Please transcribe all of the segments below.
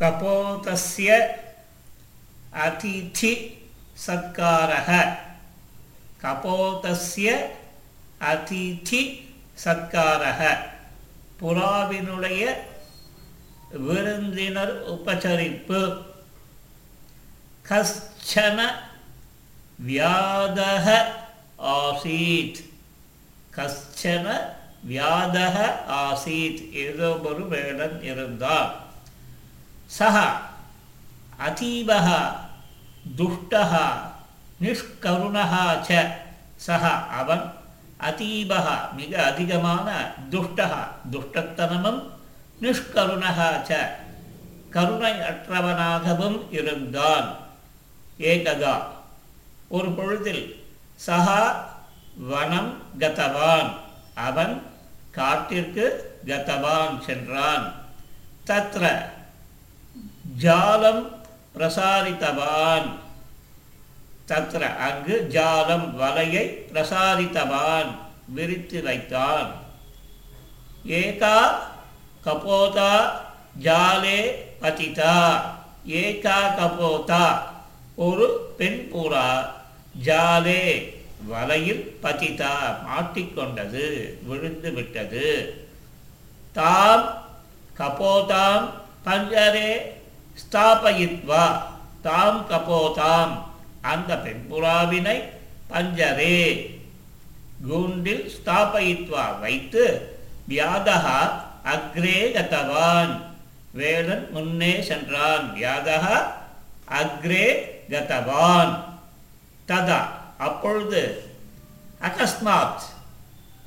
கபோதஸ்ய அதிதி சத்காரக கபோதஸ்ய அதிதி சத்காரக புறாவினுடைய விருந்தினர் உபசரிப்பு. கஷ்டன வியாதக ஆசீத். கஷ்டன வியாதக ஆசீத். ஏதோ ஒரு வேடன் இருந்தார். சக அதீவக துஷ்ட நிஷ்கருணக ச சக அவன் அதீபக மிக அதிகமான துஷ்ட துஷ்டத்தனமும் நிஷ்கருணக ச கருணை இருந்தான்। ஏகதா। ஒரு பொழுதில் சகா வனம் கதவான்। அவன் காட்டிற்கு கதவான் சென்றான்। தத்ர ஜாலம் பிரசாரித்தவான். தத்ர அங்கு ஜாலம் வலையை பிரசாரித்தவான் விரித்து வைத்தான். ஏகா கபோதா ஜாலே பதிதா. ஏகா கபோதா ஒரு பெண் புறா ஜாலே வலையில் பதிதா மாட்டிக்கொண்டது விழுந்து விட்டது. தாம் கபோதாம் பஞ்சரே ஸ்தாபயித்வா. தாம் கபோதாம். அந்த பெண்புறாவினை பஞ்சரே. கூண்டில் ஸ்தாபயித்வா வைத்து வியாதகா அக்ரே கதவான். வேடன் முன்னே சென்றான். வியாதகா அக்ரே கதவான். ததா. அப்பொழுது அகஸ்மாத்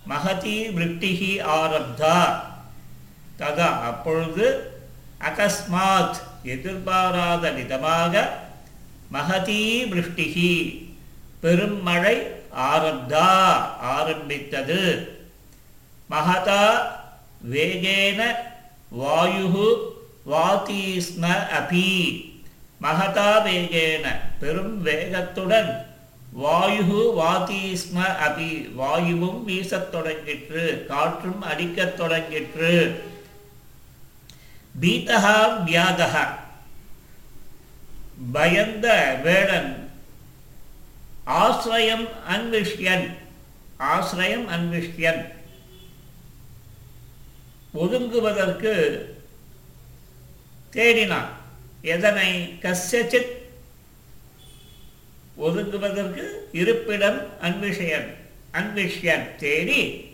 மகதி விருட்டிகி ஆரப்தா. ததா. அப்பொழுது அகஸ்மாத் எதிர்பாராத விதமாக மகதி விருஷ்டிகி. பெருமழை ஆரப்தா ஆரம்பித்தது. மகதா வேகேன வாயு வாதி அபி. மகதா வேகேன பெரும் வேகத்துடன் வாயு வாதீஸ்ம அபி. வாயுவும் வீசத் தொடங்கிற்று காற்றும் அடிக்கத் தொடங்கிற்று. பீதகா வியாதகா பயந்த வேடன். ஆசிரயம் அன்விஷ்யன். ஆசிரயம் அன்விஷ்யன். ஒதுங்குவதற்கு தேடினான். எதனை? கசித் ஒதுங்குவதற்கு இருப்பிடம் அன்விஷயன். அன்விஷ்யன் தேடி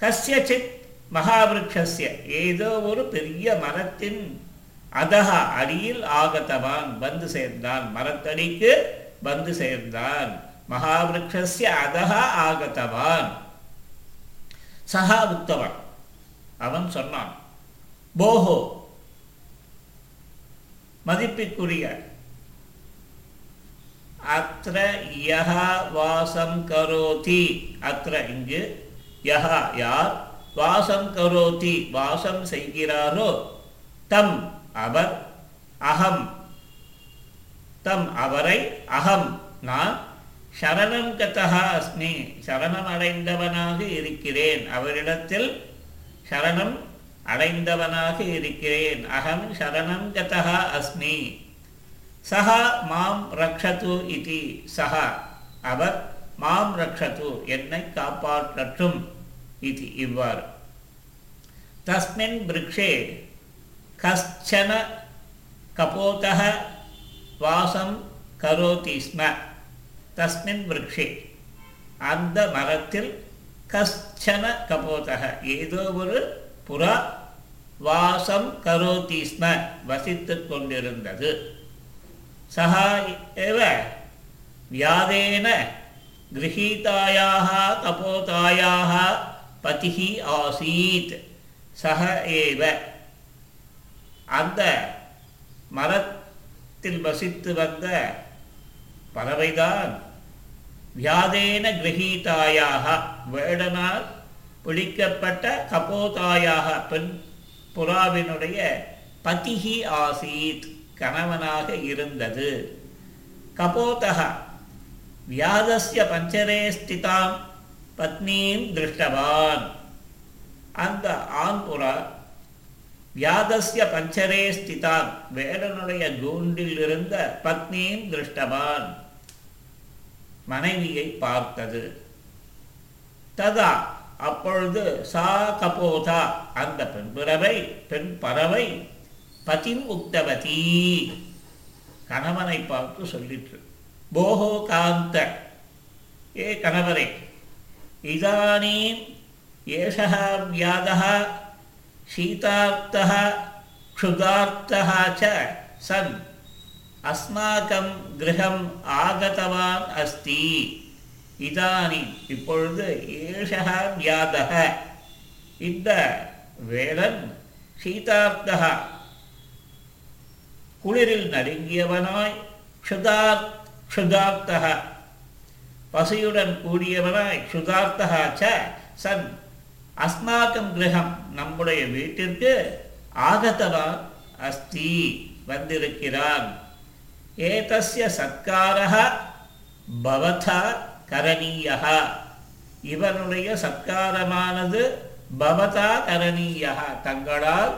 கசித் மகாவிருட்சஸ்ய. ஏதோ ஒரு பெரிய மரத்தின் அதகா அடியில் ஆகத்தவான் வந்து சேர்ந்தான். மரத்தடிக்கு வந்து சேர்ந்தான். மகாவிருட்சஸ்ய அதகா ஆகத்தவான். சகா உத்தவன். அவன் சொன்னான் போஹோ மதிப்பிற்குரிய அத்த யஹா வாசம் கரோதி. அத்த இங்கு யஹா யார்? வாசம் கரோதி வாசம் செய்கிறாரோ? தம் அவர் அகம். தம் அவரை அகம். நான் சரணம் கதா அஸ்மி சரணம் அடைந்தவனாக இருக்கிறேன். அவரிடத்தில் சரணம் அடைந்தவனாக இருக்கிறேன். அகம் சரணம் கதா அஸ்மி. சஹா மாம் ரக்ஷது இது. சஹா அவர் மாம் ரக்ஷது என்னை காப்பாற்றட்டும் இது இவ்வாறு தஸ்மின் விரக்ஷே கஷ்டன கபோத வாசம் கரோதி ஸ்ம தஸ்மின் விரக்ஷே அந்த மரத்தில் கஷ்டன கபோதக ஏதோ ஒரு புறா வாசம் கரோதி ஸ்ம வசித்து கொண்டிருந்தது। சகா ஏவ வியாதேன கிரகீதாயாக கபோதாயாக பதிः ஆசீத் சக ஏவ. அந்த மரத்தில் வசித்து வந்த பறவைதான் வியாதேன கிரகீதாயாக வேடனால் பிடிக்கப்பட்ட கபோதாயாக பெண் புறாவினுடைய பதிகி ஆசீத் கணவனாக இருந்தது. கபோதக வியாதஸ்ய பஞ்சரே ஸ்திதாம் பத்னீம் திருஷ்டவான். அந்த ஆண் புறா வியாதஸ்ய பஞ்சரே ஸ்திதான். வேடனுடைய கூண்டில் இருந்த பத்னியும் திருஷ்டவான். மனைவியை பார்த்தது. ததா அப்பொழுது சா கபோதா. அந்த பெண்பிறவை பெண் பறவை பதிம் உக்தவதி. கணவனை பார்த்து சொல்லிற்று. போகோ காந்த. ஏ கணவரே இதானீம் ஏஷः வியாதः शीतार्थः क्षुधार्थः च सन् அஸ்மாக்கம் கிரகம் ஆகதவான் அஸ்தி இதானி இப்பொழுது ஏஷக வியாதக இந்த வேடன் சீதார்த்தக குளிரில் நடுங்கியவனாய் க்ஷுதார் க்ஷுதார்த்தக பசியுடன் கூடியவனாய் சுதார்த்தகாச்ச சன். அஸ்மாக்கம் கிரகம் நம்முடைய வீட்டிற்கு ஆகதவான் அஸ்தி. வந்திருக்கிறான். ஏதஸ்ய சத்காரா பவதா கரணீயா இவனுடைய சத்காரமானது பவதா கரணீயா தங்களால்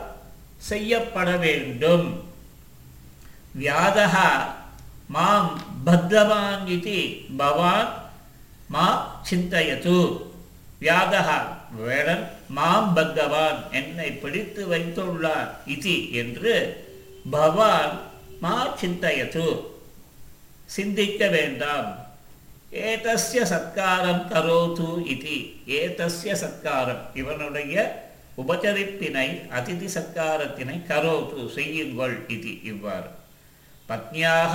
செய்யப்பட வேண்டும். வியாதः மாம் பத்தவான் இது பவான் மா சிந்தயது வியாதகா வேடன் மாம் பகவான் என்னை பிடித்து வைத்துள்ளார் இது என்று பவான் மா சிந்தயது சிந்திக்க வேண்டாம்। ஏதஸ்ய சத்காரம் கரோது இது ஏதஸ்ய சத்காரம் இவனுடைய உபச்சரிப்பினை அதிதி சத்காரத்தினை கரோது செய்யுங்கள் இது இவ்வாறு। பத்னியாக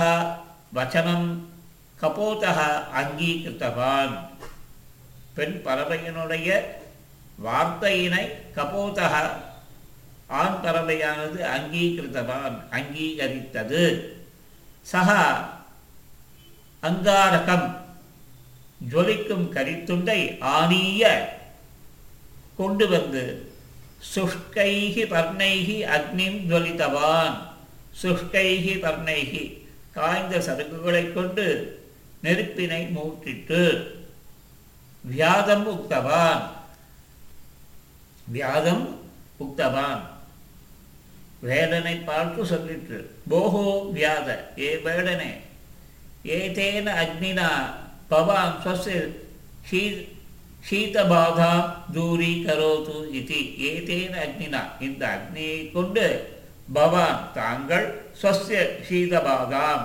வச்சனம் கபோதக அங்கீகிருத்தவான். பெண் பறவையினுடைய வார்த்தையினை கபோதக ஆண் பறவையானது அங்கீகிருத்தவான் அங்கீகரித்தது. சக அங்காரகம் ஜொலிக்கும் கரித்துண்டை ஆணிய கொண்டு வந்து சுஷ்கைகி பர்ணைகி அக்னிம் ஜொலித்தவான். சுஷ்கைகி பர்ணைகி காய்ந்த சருகுகளைக் கொண்டு நெருப்பினை மூட்டிட்டு வியாதம் உக்தவான். வியாதம் உக்தவான். வேடனை பார்த்து சொல்லிற்று. போகோ வியாத ஏ வேடனே ஏதேன அக்னினா பவான் ஸ்வஸ்ய ஷீ சீதபாதாம் தூரீகரோது இது ஏதேன அக்னினா இந்த அக்னியை கொண்டு பவான் தாங்கள் ஸ்வஸ்ய சீதபாதாம்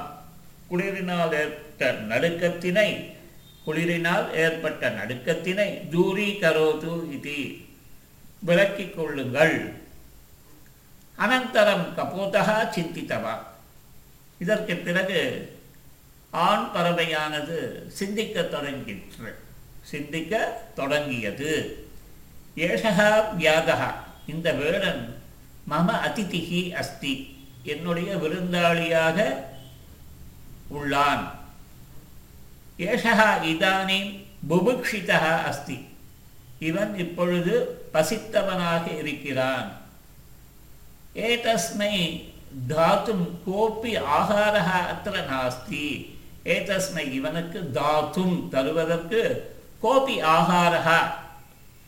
குளிரினால் ஏற்பட்ட நடுக்கத்தினை குளிரினால் ஏற்பட்ட நடுக்கத்தினை தூரீகரோது இது. விளக்கிக் கொள்ளுங்கள். அனந்தரம் கபோதகா சிந்தித்தவா. இதற்கு பிறகு ஆண் பறவையானது சிந்திக்க தொடங்கிற்று. சிந்திக்க தொடங்கியது. ஏஷகா வியாதகா. இந்த வேடன் மம அதிதிகி அஸ்தி. என்னுடைய விருந்தாளியாக உள்ளான். ஏஷா இதானீம் புபுக்ஷிதா அஸ்தி. இவன் இப்பொழுது பசித்தவனாக இருக்கிறான். ஏதஸ்மை தாத்தும் கோப்பி ஆகாரா அத்திர நாஸ்தி. ஏதஸ்மை இவனுக்கு தாத்தும் தருவதற்கு கோபி ஆகாரா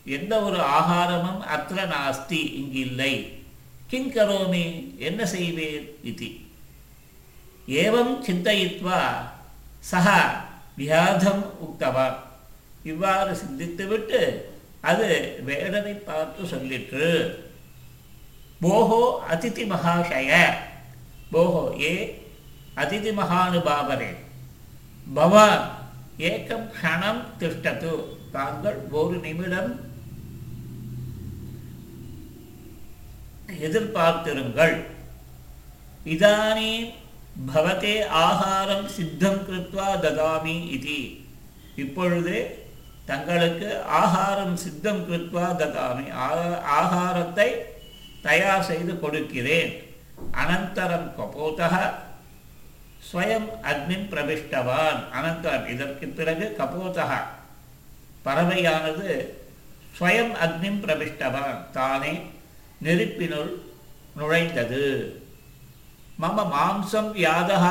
எந்த ஒரு ஆகாரமும் அத்திர நாஸ்தி இங்கில்லை. கிங் கரோமி என்ன செய்வேன்? இது. ஏவம் சிந்தயித்வா சக வியாதம் உக்தவா. இவ்வாறு சிந்தித்துவிட்டு அது வேடனை பார்த்து சொல்லிற்று. போகோ அதிதி மகாஷய போகோ ஏ அதிதி மகானுபாவரே. பவான் ஏக்கம் க்ஷணம் திஷ்டது. தாங்கள் ஒரு நிமிடம் எதிர்பார்த்திருங்கள். இதானீம் பவதே ஆகாரம் சித்தம் கிருத்வா ததாமி இது இப்பொழுது தங்களுக்கு ஆகாரம் சித்தம் கிருத்வா ததாமி ஆகாரத்தை தயார் செய்து கொடுக்கிறேன்। அனந்தரம் கபோதக ஸ்வயம் அக்னின் பிரவிஷ்டவான் அனந்தரம் இதற்கு பிறகு கபோதக பறவையானது ஸ்வயம் அக்னிம் பிரவிஷ்டவான் தானே நெருப்பினுள் நுழைந்தது। மம மாம்சம் யாதः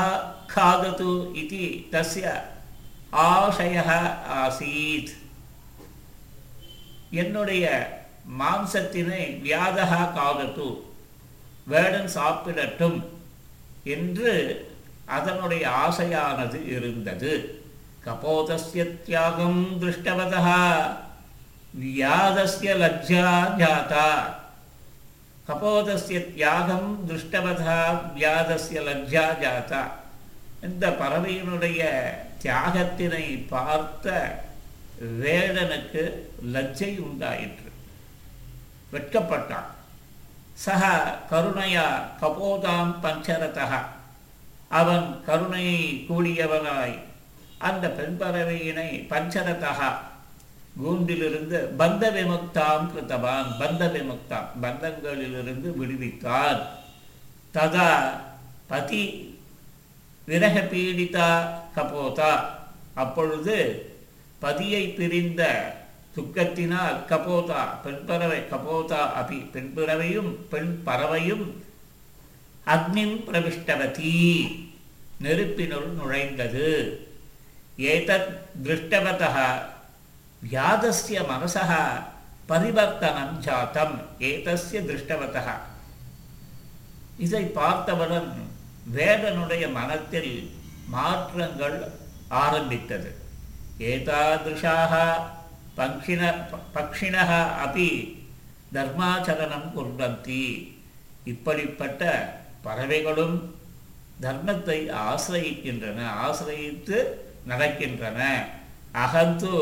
खादतु इति तस्य ஆசைய ஆசீத் என்னுடைய மாம்சத்தினை வியாதகா காதத்து வேடன் சாப்பிடட்டும் என்று அதனுடைய ஆசையானது இருந்தது கபோதஸ்ய தியாகம் திருஷ்டவதா வியாதஸ்ய லஜ்ஜா ஜாதா கபோதசிய தியாகம் துஷ்டவதா வியாதஸ்ய லஜ்ஜா ஜாதா. இந்த பறவையினுடைய தியாகத்தினை பார்த்த வேடனுக்கு லஜ்ஜை உண்டாயிற்று. வெட்கப்பட்டான். சக கருணையா கபோதாம் பஞ்சரதா அவன் கருணையை கூடியவனாய். அந்த பெண் பறவையினை பஞ்சரதா கூண்டிலிருந்து பந்த விமுக்தாம் கிருத்தவான் பந்த விமுக்தாம் பந்தங்களிலிருந்து விடுவித்தான் ததா பதி விரக பீடிதா கபோதா. அப்பொழுது பதியை பிரிந்த துக்கத்தினால் கபோதா பெண் பறவை கபோதா அபி பெண்பறவையும் பெண் பறவையும் அக்னிம் பிரவிஷ்டவதி நெருப்பினுள் நுழைந்தது. ஏதத் திருஷ்டவதः வியாதஸ்ய மனசா பரிவர்த்தனம் ஜாத்தம் ஏதஸ்ய திருஷ்டவதா இதை பார்த்தவுடன் வேதனுடைய மனத்தில் மாற்றங்கள் ஆரம்பித்தது. ஏதாதிருஷாக பக்ஷிண பக்ஷிணக அப்படி தர்மாச்சரணம் குர்வந்தி. இப்படிப்பட்ட பறவைகளும் தர்மத்தை ஆசிரயிக்கின்றன ஆசிரயித்து நடக்கின்றன. அகந்து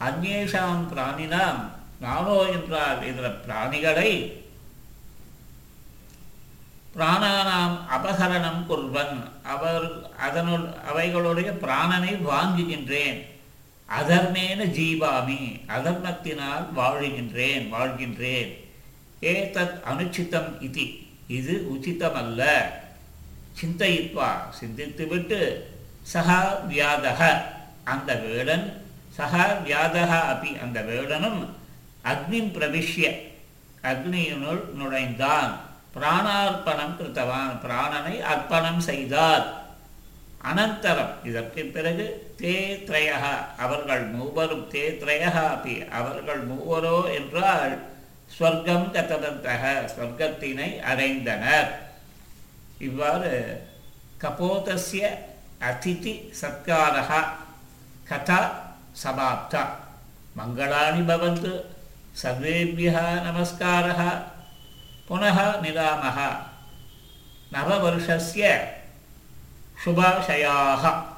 அந்நேஷாம் பிராணினாம் நானோ என்றால் இதர பிராணிகளை பிராணானாம் அபகரணம் கொள்வன். அவர் அதனுள் அவைகளுடைய பிராணனை வாங்குகின்றேன். அதர்மேன ஜீவாமி அதர்மத்தினால் வாழுகின்றேன் வாழ்கின்றேன். ஏ தத் அனுச்சிதம் இது இது உச்சிதமல்ல சிந்தயித்வா சிந்தித்துவிட்டு சகா வியாதக அந்த வேடன் சகா வியாதகா அப்படி அந்த வேடனும் அக்னிம் பிரவிஷ்ய. அக்னியினுள் நுழைந்தான். பிராணார்ப்பணம் கிருத்தவான். பிராணனை அர்ப்பணம் செய்தார். அனந்தரம். இதற்கு பிறகு தே திரையகா அவர்கள் மூவரும் தே திரையகா அப்படி அவர்கள் மூவரோ என்றால் ஸ்வர்க்கம் கத்ததந்தக ஸ்வர்க்கத்தினை அடைந்தனர். இவ்வாறு கபோதஸ்ய அதிதி சத்காரகா கதா समाप्ता। मङ्गलानि भवन्तु। सर्वेभ्यः नमस्कारः। पुनः मिलामः। नववर्षस्य शुभाशयाः।